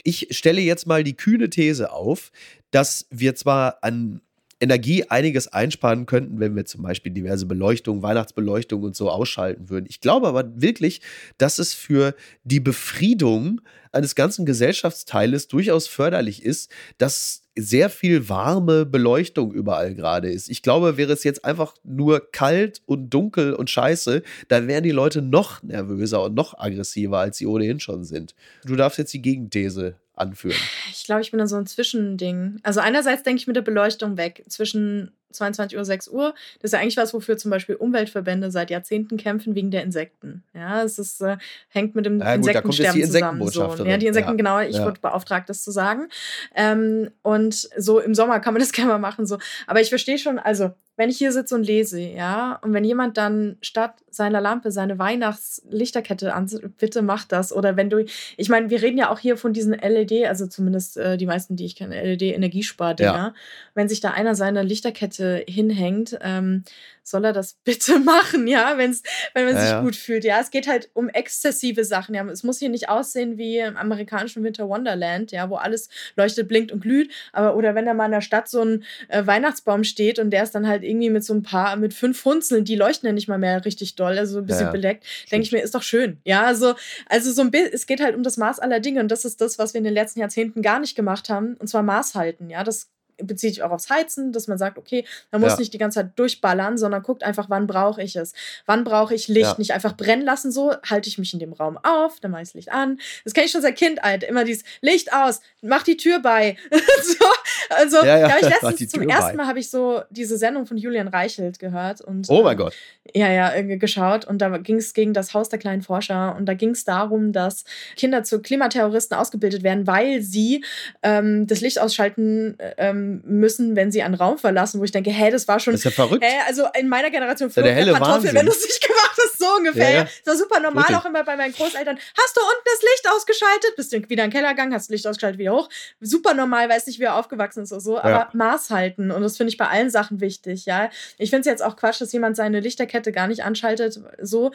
Ich stelle jetzt mal die kühne These auf, dass wir zwar an Energie einiges einsparen könnten, wenn wir zum Beispiel diverse Beleuchtung, Weihnachtsbeleuchtung und so ausschalten würden. Ich glaube aber wirklich, dass es für die Befriedung eines ganzen Gesellschaftsteiles durchaus förderlich ist, dass sehr viel warme Beleuchtung überall gerade ist. Ich glaube, wäre es jetzt einfach nur kalt und dunkel und scheiße, dann wären die Leute noch nervöser und noch aggressiver, als sie ohnehin schon sind. Du darfst jetzt die Gegenthese anführen. Ich glaube, ich bin da so ein Zwischending. Also einerseits denke ich mit der Beleuchtung weg. Zwischen 22 Uhr, 6 Uhr. Das ist ja eigentlich was, wofür zum Beispiel Umweltverbände seit Jahrzehnten kämpfen, wegen der Insekten. Ja, es ist, äh, hängt mit dem ja, gut, Insektensterben die zusammen. So. Ja, die Insekten, ja. genau, ich ja. wurde beauftragt, das zu sagen. Ähm, und so im Sommer kann man das gerne mal machen. So. Aber ich verstehe schon, also wenn ich hier sitze und lese, ja, und wenn jemand dann statt seiner Lampe seine Weihnachtslichterkette an, bitte mach das. Oder wenn du, ich meine, wir reden ja auch hier von diesen LED, also zumindest äh, die meisten, die ich kenne, LED-Energiespardinger. Ja. Wenn sich da einer seine Lichterkette Seite hinhängt, ähm, soll er das bitte machen, ja, wenn's, wenn man ja, sich ja. gut fühlt. Ja, es geht halt um exzessive Sachen. Ja, es muss hier nicht aussehen wie im amerikanischen Winter Wonderland, ja, wo alles leuchtet, blinkt und glüht. Aber oder wenn da mal in der Stadt so ein äh, Weihnachtsbaum steht und der ist dann halt irgendwie mit so ein paar, mit fünf Funzeln, die leuchten ja nicht mal mehr richtig doll, also ein bisschen ja, bedeckt, denke ich mir, ist doch schön. Ja, also, also so ein bisschen, es geht halt um das Maß aller Dinge und das ist das, was wir in den letzten Jahrzehnten gar nicht gemacht haben, und zwar Maß halten. Ja, das bezieht sich auch aufs Heizen, dass man sagt, okay, man muss ja. nicht die ganze Zeit durchballern, sondern guckt einfach, wann brauche ich es. Wann brauche ich Licht? Ja. Nicht einfach brennen lassen, so halte ich mich in dem Raum auf, dann mache ich das Licht an. Das kenne ich schon seit Kind, Alter. Immer dieses Licht aus, mach die Tür bei. so, also, ja, ja. ich letztens zum ersten Mal habe ich so diese Sendung von Julian Reichelt gehört. Und, oh mein Gott. Ja, ja, geschaut. Und da ging es gegen das Haus der kleinen Forscher. Und da ging es darum, dass Kinder zu Klimaterroristen ausgebildet werden, weil sie ähm, das Licht ausschalten ähm, müssen, wenn sie einen Raum verlassen, wo ich denke, hä, das war schon. Das ist ja verrückt. Hä, also in meiner Generation flog der, der Kartoffel, wenn du es nicht gemacht hast, so ungefähr. Ja, ja. Das war super normal Wirklich? auch immer bei meinen Großeltern. Hast du unten das Licht ausgeschaltet? Bist du wieder in den Keller gegangen, hast das Licht ausgeschaltet, wieder hoch. Super normal, weiß nicht, wie er aufgewachsen ist oder so. Aber ja. Maß halten. Und das finde ich bei allen Sachen wichtig, ja. Ich finde es jetzt auch Quatsch, dass jemand seine Lichterkette gar nicht anschaltet. So,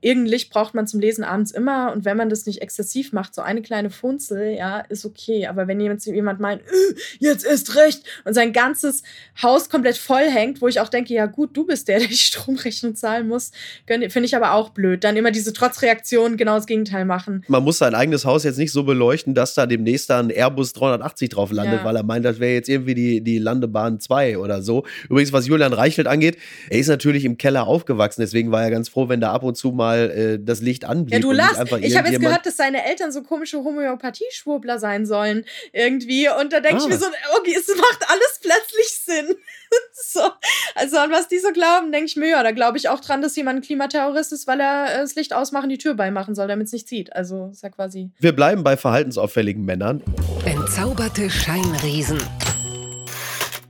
irgendein Licht braucht man zum Lesen abends immer. Und wenn man das nicht exzessiv macht, so eine kleine Funzel, ja, ist okay. Aber wenn jemand, jemand meint, äh, jetzt ist recht und sein ganzes Haus komplett voll hängt, wo ich auch denke, ja gut, du bist der, der die Stromrechnung zahlen muss, finde ich aber auch blöd. Dann immer diese Trotzreaktion genau das Gegenteil machen. Man muss sein eigenes Haus jetzt nicht so beleuchten, dass da demnächst dann Airbus 380 drauf landet, ja. weil er meint, das wäre jetzt irgendwie die, die Landebahn 2 oder so. Übrigens, was Julian Reichelt angeht, er ist natürlich im Keller aufgewachsen, deswegen war er ganz froh, wenn da ab und zu mal äh, das Licht anblieb. Ja, du lachst. Ich habe jetzt gehört, dass seine Eltern so komische Homöopathie-Schwurbler sein sollen irgendwie und da denke ah. ich mir so, okay, es macht alles plötzlich Sinn. so. Also an was die so glauben, denke ich mir, ja, da glaube ich auch dran, dass jemand ein Klimaterrorist ist, weil er äh, das Licht ausmachen, die Tür beimachen soll, damit es nicht zieht. Also ist ja quasi. Wir bleiben bei verhaltensauffälligen Männern. Entzauberte Scheinriesen.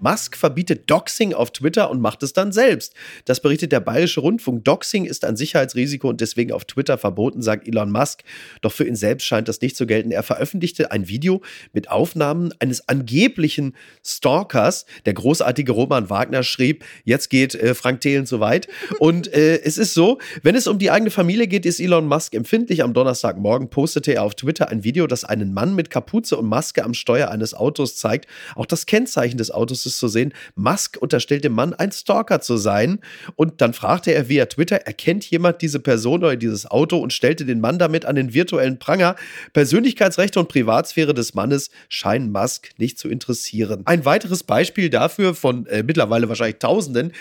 Musk verbietet Doxing auf Twitter und macht es dann selbst. Das berichtet der Bayerische Rundfunk. Doxing ist ein Sicherheitsrisiko und deswegen auf Twitter verboten, sagt Elon Musk. Doch für ihn selbst scheint das nicht zu gelten. Er veröffentlichte ein Video mit Aufnahmen eines angeblichen Stalkers. Der großartige Roman Wagner schrieb, jetzt geht äh, Frank Thelen zu weit. Und äh, es ist so, wenn es um die eigene Familie geht, ist Elon Musk empfindlich. Am Donnerstagmorgen postete er auf Twitter ein Video, das einen Mann mit Kapuze und Maske am Steuer eines Autos zeigt. Auch das Kennzeichen des Autos ist es zu sehen. Musk unterstellt dem Mann, ein Stalker zu sein. Und dann fragte er via Twitter, erkennt jemand diese Person oder dieses Auto und stellte den Mann damit an den virtuellen Pranger. Persönlichkeitsrechte und Privatsphäre des Mannes scheinen Musk nicht zu interessieren. Ein weiteres Beispiel dafür von äh, mittlerweile wahrscheinlich Tausenden,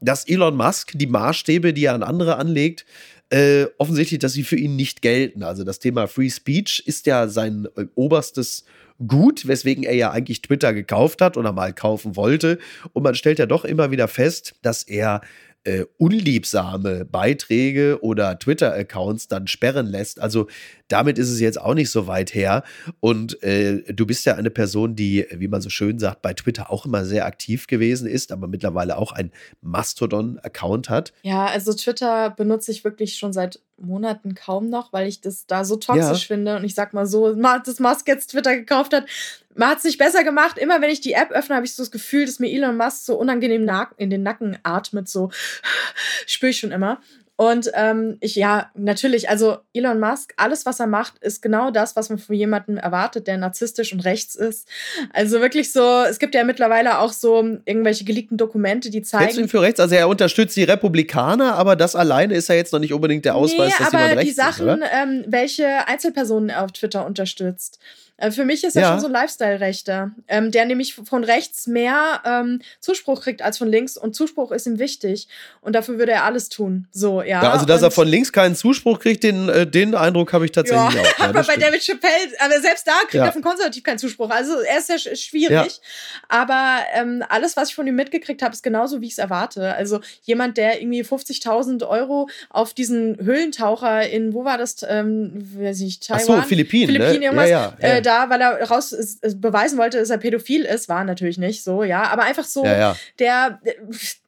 dass Elon Musk die Maßstäbe, die er an andere anlegt, äh, offensichtlich, dass sie für ihn nicht gelten. Also das Thema Free Speech ist ja sein äh, oberstes gut, weswegen er ja eigentlich Twitter gekauft hat oder mal kaufen wollte. Und man stellt ja doch immer wieder fest, dass er äh, unliebsame Beiträge oder Twitter-Accounts dann sperren lässt. Also damit ist es jetzt auch nicht so weit her. Und äh, du bist ja eine Person, die, wie man so schön sagt, bei Twitter auch immer sehr aktiv gewesen ist, aber mittlerweile auch ein Mastodon-Account hat. Ja, also Twitter benutze ich wirklich schon seit Monaten kaum noch, weil ich das da so toxisch ja. finde. Und ich sag mal so, dass Musk jetzt Twitter gekauft hat, man hat es nicht besser gemacht. Immer wenn ich die App öffne, habe ich so das Gefühl, dass mir Elon Musk so unangenehm in den Nacken atmet. So spüre ich schon immer. Und ähm, ich, ja, natürlich, also Elon Musk, alles, was er macht, ist genau das, was man von jemandem erwartet, der narzisstisch und rechts ist. Also wirklich so, es gibt ja mittlerweile auch so irgendwelche geleakten Dokumente, die zeigen. Hältst du ihn für rechts? Also er unterstützt die Republikaner, aber das alleine ist ja jetzt noch nicht unbedingt der Ausweis, nee, dass jemand rechts ist. Aber die Sachen, ähm, welche Einzelpersonen er auf Twitter unterstützt. Äh, für mich ist er ja. schon so ein Lifestyle-Rechter, ähm, der nämlich von rechts mehr ähm, Zuspruch kriegt als von links und Zuspruch ist ihm wichtig und dafür würde er alles tun. So, ja. ja also, dass und er von links keinen Zuspruch kriegt, den, äh, den Eindruck habe ich tatsächlich ja, auch. Ja, aber bei David Chappelle, aber selbst da kriegt er von konservativ keinen Zuspruch. Also er ist sehr schwierig. Aber ähm, alles, was ich von ihm mitgekriegt habe, ist genauso, wie ich es erwarte. Also jemand, der irgendwie 50.000 Euro auf diesen Höhlentaucher in, wo war das? Ähm, weiß nicht, Taiwan? Ach so, Philippinen. Philippinen, ne? irgendwas. Ja, ja, ja. Äh, da, weil er raus ist, beweisen wollte, dass er pädophil ist, war natürlich nicht so, ja. Aber einfach so, ja, ja. der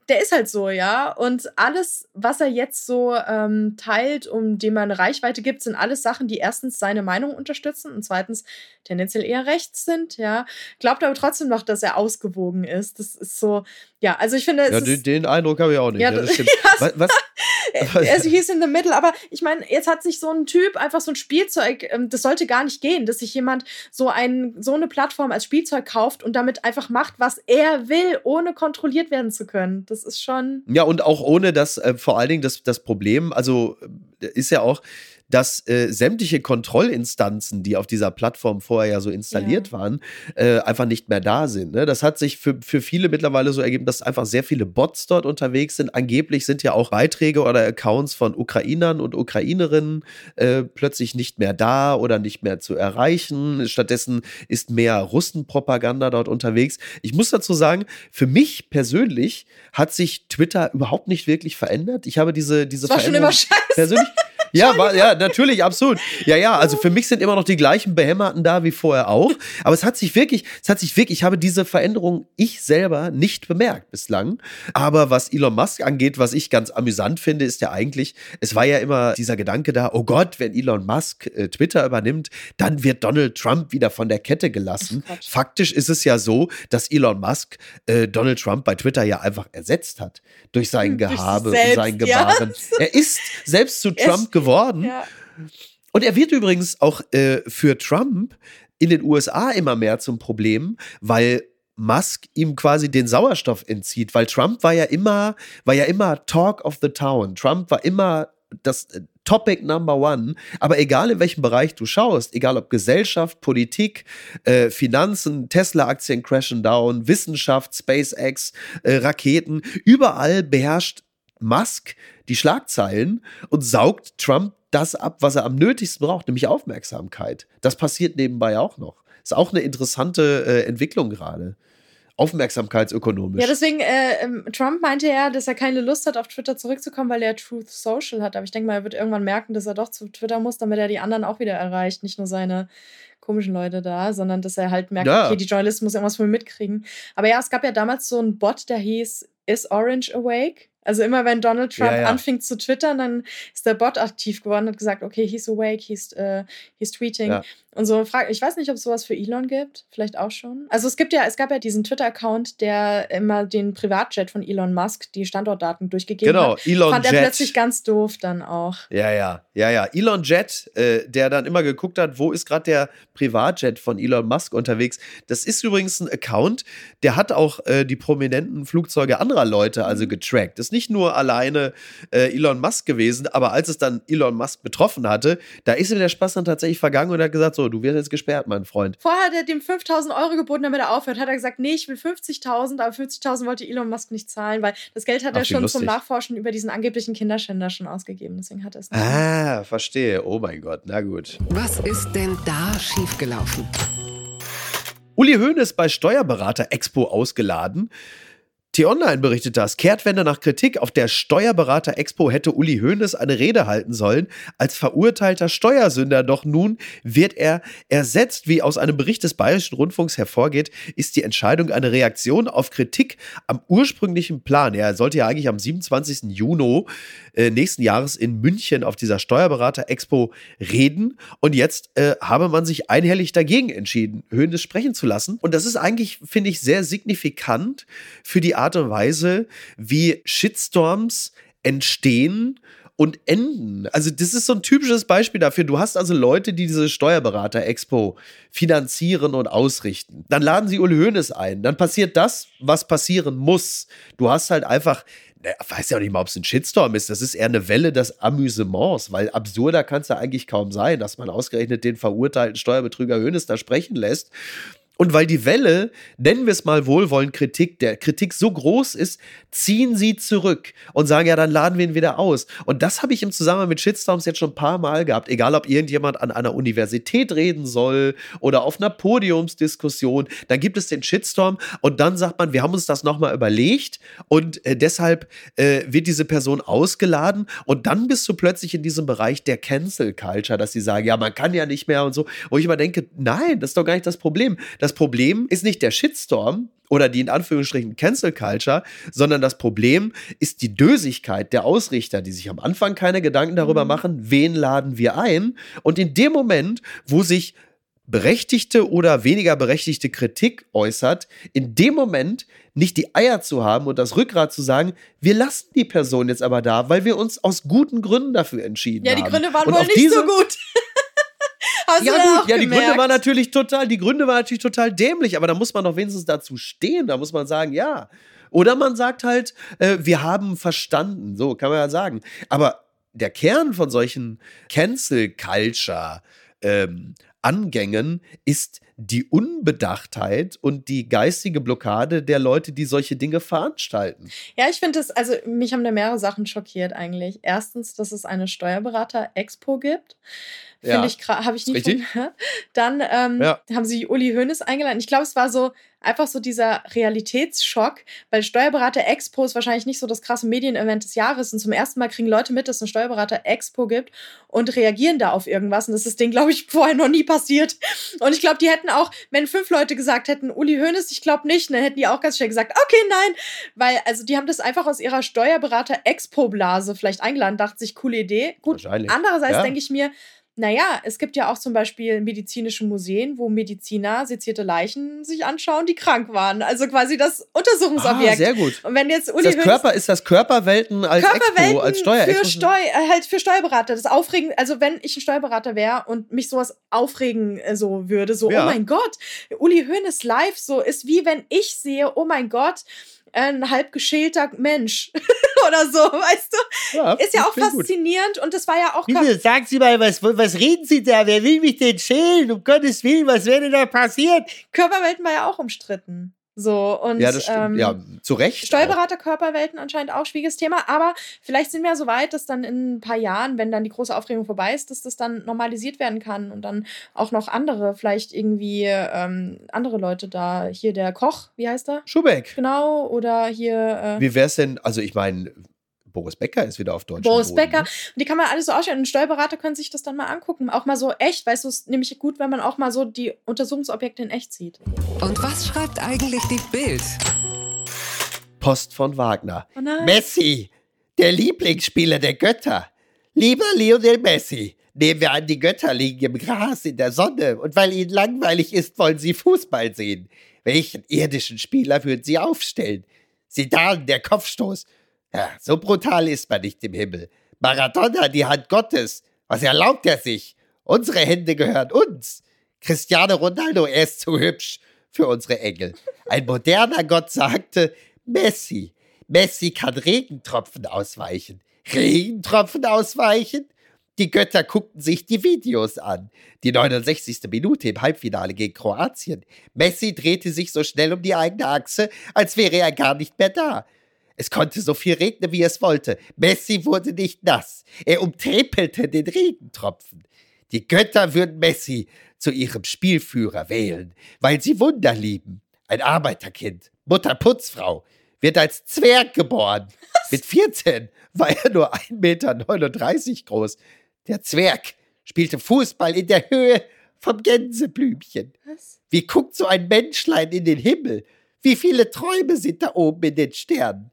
der ist halt so, ja. Und alles, was er jetzt so ähm, teilt, um dem man Reichweite gibt, sind alles Sachen, die erstens seine Meinung unterstützen und zweitens tendenziell eher rechts sind, ja. Glaubt aber trotzdem noch, dass er ausgewogen ist. Das ist so, ja, also ich finde. ja, den, den, Eindruck habe ich auch nicht. Ja, ja das stimmt. was, was? also hieß in the middle, aber ich meine, jetzt hat sich so ein Typ einfach so ein Spielzeug, ähm, das sollte gar nicht gehen, dass sich jemand so, ein, so eine Plattform als Spielzeug kauft und damit einfach macht, was er will, ohne kontrolliert werden zu können. Das ist schon. Ja, und auch ohne das, äh, vor allen Dingen das, das Problem, also äh, ist ja auch, dass äh, sämtliche Kontrollinstanzen, die auf dieser Plattform vorher ja so installiert ja. waren, äh, einfach nicht mehr da sind. Ne? Das hat sich für, für viele mittlerweile so ergeben, dass einfach sehr viele Bots dort unterwegs sind. Angeblich sind ja auch Beiträge oder Accounts von Ukrainern und Ukrainerinnen äh, plötzlich nicht mehr da oder nicht mehr zu erreichen. Stattdessen ist mehr Russenpropaganda dort unterwegs. Ich muss dazu sagen, für mich persönlich hat sich Twitter überhaupt nicht wirklich verändert. Ich habe diese, diese das war Veränderung schon immer scheiße. persönlich ja, war, ja, natürlich, absolut. Ja, ja, also für mich sind immer noch die gleichen Behämmerten da wie vorher auch. Aber es hat sich wirklich, es hat sich wirklich, ich habe diese Veränderung ich selber nicht bemerkt bislang. Aber was Elon Musk angeht, was ich ganz amüsant finde, ist ja eigentlich, es war ja immer dieser Gedanke da, oh Gott, wenn Elon Musk äh, Twitter übernimmt, dann wird Donald Trump wieder von der Kette gelassen. Faktisch ist es ja so, dass Elon Musk äh, Donald Trump bei Twitter ja einfach ersetzt hat. Durch sein Gehabe durch und sein Gebaren. Ja. Er ist selbst zu Trump geworden. Ja. Und er wird übrigens auch äh, für Trump in den USA immer mehr zum Problem, weil Musk ihm quasi den Sauerstoff entzieht, weil Trump war ja immer, war ja immer Talk of the Town. Trump war immer das äh, Topic Number One. Aber egal in welchem Bereich du schaust, egal ob Gesellschaft, Politik, äh, Finanzen, Tesla-Aktien crashen down, Wissenschaft, SpaceX, äh, Raketen, überall beherrscht Musk die Schlagzeilen und saugt Trump das ab, was er am nötigsten braucht, nämlich Aufmerksamkeit. Das passiert nebenbei auch noch. Ist auch eine interessante äh, Entwicklung gerade. Aufmerksamkeitsökonomisch. Ja, deswegen, äh, ähm, Trump meinte ja, dass er keine Lust hat, auf Twitter zurückzukommen, weil er Truth Social hat. Aber ich denke mal, er wird irgendwann merken, dass er doch zu Twitter muss, damit er die anderen auch wieder erreicht. Nicht nur seine komischen Leute da, sondern dass er halt merkt, ja. okay, die Journalisten muss irgendwas von mir mitkriegen. Aber ja, es gab ja damals so einen Bot, der hieß Is Orange Awake? Also immer wenn Donald Trump ja, ja. anfing zu twittern, dann ist der Bot aktiv geworden und hat gesagt, okay, he's awake, he's, uh, he's tweeting. Ja. Und so frage ich weiß nicht, ob es sowas für Elon gibt, vielleicht auch schon. Also es gibt ja, es gab ja diesen Twitter-Account, der immer den Privatjet von Elon Musk die Standortdaten durchgegeben genau, hat. Genau, Elon Fand Jet. er plötzlich ganz doof dann auch. Ja, ja, ja, ja. Elon Jet, äh, der dann immer geguckt hat, wo ist gerade der Privatjet von Elon Musk unterwegs. Das ist übrigens ein Account, der hat auch äh, die prominenten Flugzeuge anderer Leute also mhm. getrackt. Das ist nicht nur alleine äh, Elon Musk gewesen, aber als es dann Elon Musk betroffen hatte, da ist ihm der Spaß dann tatsächlich vergangen und er hat gesagt, so, du wirst jetzt gesperrt, mein Freund. Vorher hat er dem 5000 Euro geboten, damit er aufhört. Hat er gesagt, nee, ich will 50.000, aber 50.000 wollte Elon Musk nicht zahlen, weil das Geld hat Ach, er schon lustig. zum Nachforschen über diesen angeblichen Kinderschänder schon ausgegeben. Deswegen hat er es nicht. Ah, verstehe. Oh mein Gott, na gut. Was ist denn da schiefgelaufen? Uli Hoeneß bei Steuerberater Expo ausgeladen. T-Online berichtet das. Kehrtwende nach Kritik. Auf der Steuerberater-Expo hätte Uli Hoeneß eine Rede halten sollen als verurteilter Steuersünder. Doch nun wird er ersetzt. Wie aus einem Bericht des Bayerischen Rundfunks hervorgeht, ist die Entscheidung eine Reaktion auf Kritik am ursprünglichen Plan. Er sollte ja eigentlich am 27. Juni äh, nächsten Jahres in München auf dieser Steuerberater-Expo reden. Und jetzt äh, habe man sich einhellig dagegen entschieden, Hoeneß sprechen zu lassen. Und das ist eigentlich, finde ich, sehr signifikant für die Art und Weise, wie Shitstorms entstehen und enden. Also das ist so ein typisches Beispiel dafür. Du hast also Leute, die diese Steuerberater-Expo finanzieren und ausrichten. Dann laden sie Uli Hoeneß ein. Dann passiert das, was passieren muss. Du hast halt einfach ich weiß ja auch nicht mal, ob es ein Shitstorm ist. Das ist eher eine Welle des Amüsements, weil absurder kann es ja eigentlich kaum sein, dass man ausgerechnet den verurteilten Steuerbetrüger Hönes da sprechen lässt. Und weil die Welle, nennen wir es mal wohlwollend Kritik, der Kritik so groß ist, ziehen sie zurück und sagen, ja, dann laden wir ihn wieder aus. Und das habe ich im Zusammenhang mit Shitstorms jetzt schon ein paar Mal gehabt. Egal, ob irgendjemand an einer Universität reden soll oder auf einer Podiumsdiskussion, dann gibt es den Shitstorm und dann sagt man, wir haben uns das nochmal überlegt und äh, deshalb äh, wird diese Person ausgeladen und dann bist du plötzlich in diesem Bereich der Cancel Culture, dass sie sagen, ja, man kann ja nicht mehr und so. Wo ich immer denke, nein, das ist doch gar nicht das Problem. Das Problem ist nicht der Shitstorm, oder die in Anführungsstrichen Cancel Culture, sondern das Problem ist die Dösigkeit der Ausrichter, die sich am Anfang keine Gedanken darüber mhm. machen, wen laden wir ein. Und in dem Moment, wo sich berechtigte oder weniger berechtigte Kritik äußert, in dem Moment nicht die Eier zu haben und das Rückgrat zu sagen, wir lassen die Person jetzt aber da, weil wir uns aus guten Gründen dafür entschieden haben. Ja, die Gründe waren und wohl nicht diese, so gut. Hast ja, gut, ja, die gemerkt? Gründe waren natürlich total, die Gründe waren natürlich total dämlich, aber da muss man doch wenigstens dazu stehen. Da muss man sagen, ja. Oder man sagt halt, äh, wir haben verstanden. So kann man ja sagen. Aber der Kern von solchen Cancel Culture ähm, Angängen ist die Unbedachtheit und die geistige Blockade der Leute, die solche Dinge veranstalten. Ja, ich finde es, also mich haben da mehrere Sachen schockiert eigentlich. Erstens, dass es eine Steuerberater-Expo gibt. Finde ja, ich, habe ich nicht gehört. Dann ähm, ja. haben sie Uli Hoeneß eingeladen. Ich glaube, es war so einfach so dieser Realitätsschock, weil Steuerberater Expo ist wahrscheinlich nicht so das krasse Medienevent des Jahres und zum ersten Mal kriegen Leute mit, dass es eine Steuerberater Expo gibt und reagieren da auf irgendwas und das ist denen, glaube ich, vorher noch nie passiert. Und ich glaube, die hätten auch, wenn fünf Leute gesagt hätten, Uli Hoeneß, ich glaube nicht, dann hätten die auch ganz schnell gesagt, okay, nein, weil also die haben das einfach aus ihrer Steuerberater Expo Blase vielleicht eingeladen, dachte sich, coole Idee. Gut, andererseits ja. denke ich mir, naja, es gibt ja auch zum Beispiel medizinische Museen, wo Mediziner sezierte Leichen sich anschauen, die krank waren. Also quasi das Untersuchungsobjekt. Ah, sehr gut. Und wenn jetzt Uli ist das Körper ist das Körperwelten als Körperwelten Expo, als Steuer für Steu äh, halt für Steuerberater. Das Aufregen, also wenn ich ein Steuerberater wäre und mich sowas aufregen äh, so würde, so ja. oh mein Gott, Uli Hoeneß live so ist wie wenn ich sehe, oh mein Gott, ein halb geschälter Mensch oder so, weißt du? Ja, ist ja auch faszinierend gut. und das war ja auch. Bitte, sagen Sie mal, was, was reden Sie da? Wer will mich denn schälen? Um Gottes Willen, was wäre denn da passiert? Körperwelten war ja auch umstritten. So, und ja, das stimmt. Ähm, ja, zu Recht. Steuerberaterkörperwelten anscheinend auch schwieriges Thema, aber vielleicht sind wir ja so weit, dass dann in ein paar Jahren, wenn dann die große Aufregung vorbei ist, dass das dann normalisiert werden kann und dann auch noch andere, vielleicht irgendwie ähm, andere Leute da, hier der Koch, wie heißt er? Schubeck. Genau, oder hier. Äh, wie wäre es denn, also ich meine, Boris Becker ist wieder auf Deutsch. Boris Boden, Becker. Ne? Und die kann man alles so ausstellen. Und Steuerberater können sich das dann mal angucken. Auch mal so echt. Weißt du, es ist nämlich gut, wenn man auch mal so die Untersuchungsobjekte in echt sieht. Und was schreibt eigentlich die Bild? Post von Wagner. Oh Messi, der Lieblingsspieler der Götter. Lieber Lionel Messi, nehmen wir an, die Götter liegen im Gras in der Sonne und weil ihnen langweilig ist, wollen sie Fußball sehen. Welchen irdischen Spieler würden sie aufstellen? Sidan, der Kopfstoß. Ja, so brutal ist man nicht im Himmel. Maradona, die Hand Gottes. Was erlaubt er sich? Unsere Hände gehören uns. Cristiano Ronaldo, er ist zu hübsch für unsere Engel. Ein moderner Gott sagte, Messi, Messi kann Regentropfen ausweichen. Regentropfen ausweichen? Die Götter guckten sich die Videos an. Die 69. Minute im Halbfinale gegen Kroatien. Messi drehte sich so schnell um die eigene Achse, als wäre er gar nicht mehr da. Es konnte so viel regnen, wie es wollte. Messi wurde nicht nass. Er umtrippelte den Regentropfen. Die Götter würden Messi zu ihrem Spielführer wählen, weil sie Wunder lieben. Ein Arbeiterkind, Mutter Putzfrau, wird als Zwerg geboren. Was? Mit 14 war er nur 1,39 Meter groß. Der Zwerg spielte Fußball in der Höhe vom Gänseblümchen. Was? Wie guckt so ein Menschlein in den Himmel? Wie viele Träume sind da oben in den Sternen?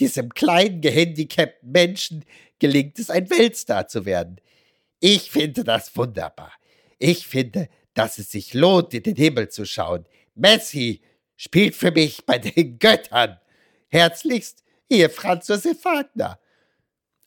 Diesem kleinen, gehandicapten Menschen gelingt es, ein Weltstar zu werden. Ich finde das wunderbar. Ich finde, dass es sich lohnt, in den Himmel zu schauen. Messi spielt für mich bei den Göttern. Herzlichst, ihr Franz Josef Wagner.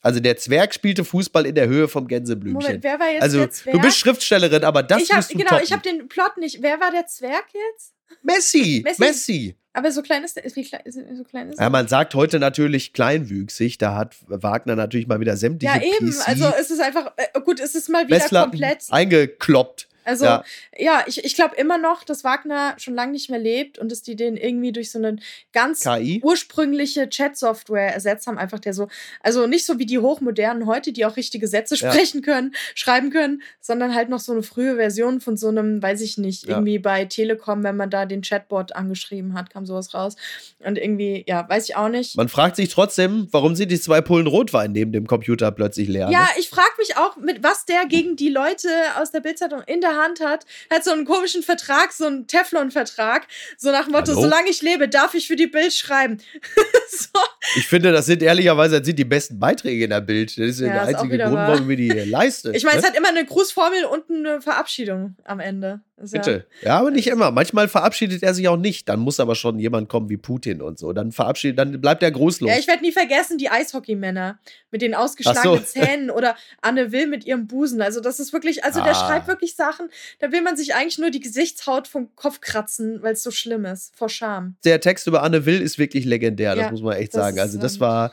Also der Zwerg spielte Fußball in der Höhe vom Gänseblümchen. Moment, wer war jetzt also, der Zwerg? Du bist Schriftstellerin, aber das ich hab, musst du Genau, toppen. ich habe den Plot nicht. Wer war der Zwerg jetzt? Messi, Messi. Messi. Aber so klein ist, ist wie klein, so klein ist Ja, man sagt heute natürlich kleinwüchsig. Da hat Wagner natürlich mal wieder sämtliche Ja, eben. PC also es ist einfach, äh, gut, es ist mal wieder komplett. Eingekloppt. Also, ja, ja ich, ich glaube immer noch, dass Wagner schon lange nicht mehr lebt und dass die den irgendwie durch so eine ganz KI? ursprüngliche Chat-Software ersetzt haben. Einfach der so, also nicht so wie die Hochmodernen heute, die auch richtige Sätze sprechen ja. können, schreiben können, sondern halt noch so eine frühe Version von so einem, weiß ich nicht, irgendwie ja. bei Telekom, wenn man da den Chatbot angeschrieben hat, kam sowas raus. Und irgendwie, ja, weiß ich auch nicht. Man fragt sich trotzdem, warum sind die zwei Pullen Rotwein neben dem Computer plötzlich leer? Ja, ne? ich frage mich auch, mit was der gegen die Leute aus der Bildzeitung in der Hand hat. Hat so einen komischen Vertrag, so einen Teflon-Vertrag, so nach dem Motto, Hallo? solange ich lebe, darf ich für die Bild schreiben. so. Ich finde, das sind ehrlicherweise das sind die besten Beiträge in der Bild. Das ist ja, der einzige Grund, warum wir die leisten. Ich meine, ne? es hat immer eine Grußformel und eine Verabschiedung am Ende. Bitte. Ja, ja, aber nicht immer. Manchmal verabschiedet er sich auch nicht. Dann muss aber schon jemand kommen wie Putin und so. Dann verabschiedet, dann bleibt er grußlos. Ja, ich werde nie vergessen, die Eishockeymänner mit den ausgeschlagenen so. Zähnen oder Anne Will mit ihrem Busen. Also, das ist wirklich, also ah. der schreibt wirklich Sachen, da will man sich eigentlich nur die Gesichtshaut vom Kopf kratzen, weil es so schlimm ist, vor Scham. Der Text über Anne Will ist wirklich legendär, das muss man echt sagen. Also, das war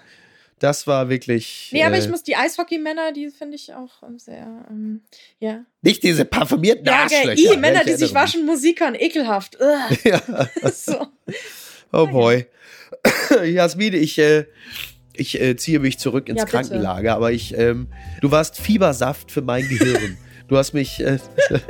das war wirklich. Nee, aber äh, ich muss die Eishockeymänner, die finde ich auch ähm, sehr, ähm, ja. Nicht diese parfümierten ja, Arschlöcher. I, Männer, die sich waschen, Musik hören, ekelhaft. Ja. so. Oh boy. Jasmin, ich, äh, ich äh, ziehe mich zurück ins ja, Krankenlager, aber ich, ähm, du warst Fiebersaft für mein Gehirn. Du hast mich, äh,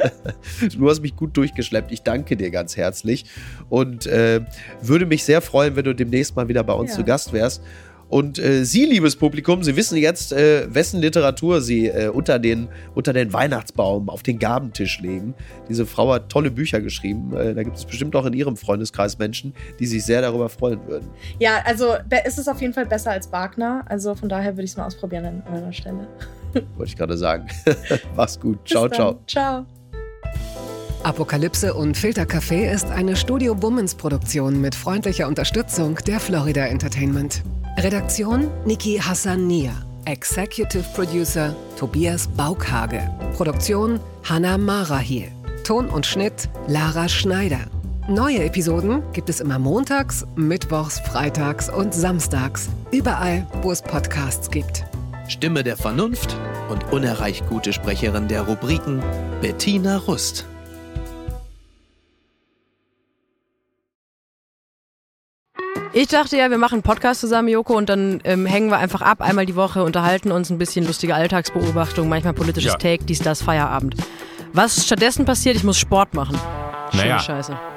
du hast mich gut durchgeschleppt. Ich danke dir ganz herzlich und äh, würde mich sehr freuen, wenn du demnächst mal wieder bei uns ja. zu Gast wärst. Und äh, Sie, liebes Publikum, Sie wissen jetzt, äh, wessen Literatur Sie äh, unter, den, unter den Weihnachtsbaum auf den Gabentisch legen. Diese Frau hat tolle Bücher geschrieben. Äh, da gibt es bestimmt auch in Ihrem Freundeskreis Menschen, die sich sehr darüber freuen würden. Ja, also ist es auf jeden Fall besser als Wagner. Also von daher würde ich es mal ausprobieren an eurer Stelle. Wollte ich gerade sagen. Mach's gut. Ciao, ciao. Ciao. Apokalypse und Filtercafé ist eine Studio Bummens Produktion mit freundlicher Unterstützung der Florida Entertainment. Redaktion Niki Hassania. Executive Producer Tobias Baukhage. Produktion Hanna Marahiel. Ton und Schnitt Lara Schneider. Neue Episoden gibt es immer montags, mittwochs, freitags und samstags. Überall, wo es Podcasts gibt. Stimme der Vernunft und unerreicht gute Sprecherin der Rubriken Bettina Rust. Ich dachte ja, wir machen einen Podcast zusammen, Joko, und dann ähm, hängen wir einfach ab, einmal die Woche, unterhalten uns ein bisschen lustige Alltagsbeobachtung, manchmal politisches ja. Take, dies, das, Feierabend. Was stattdessen passiert, ich muss Sport machen. Schöne naja, Scheiße.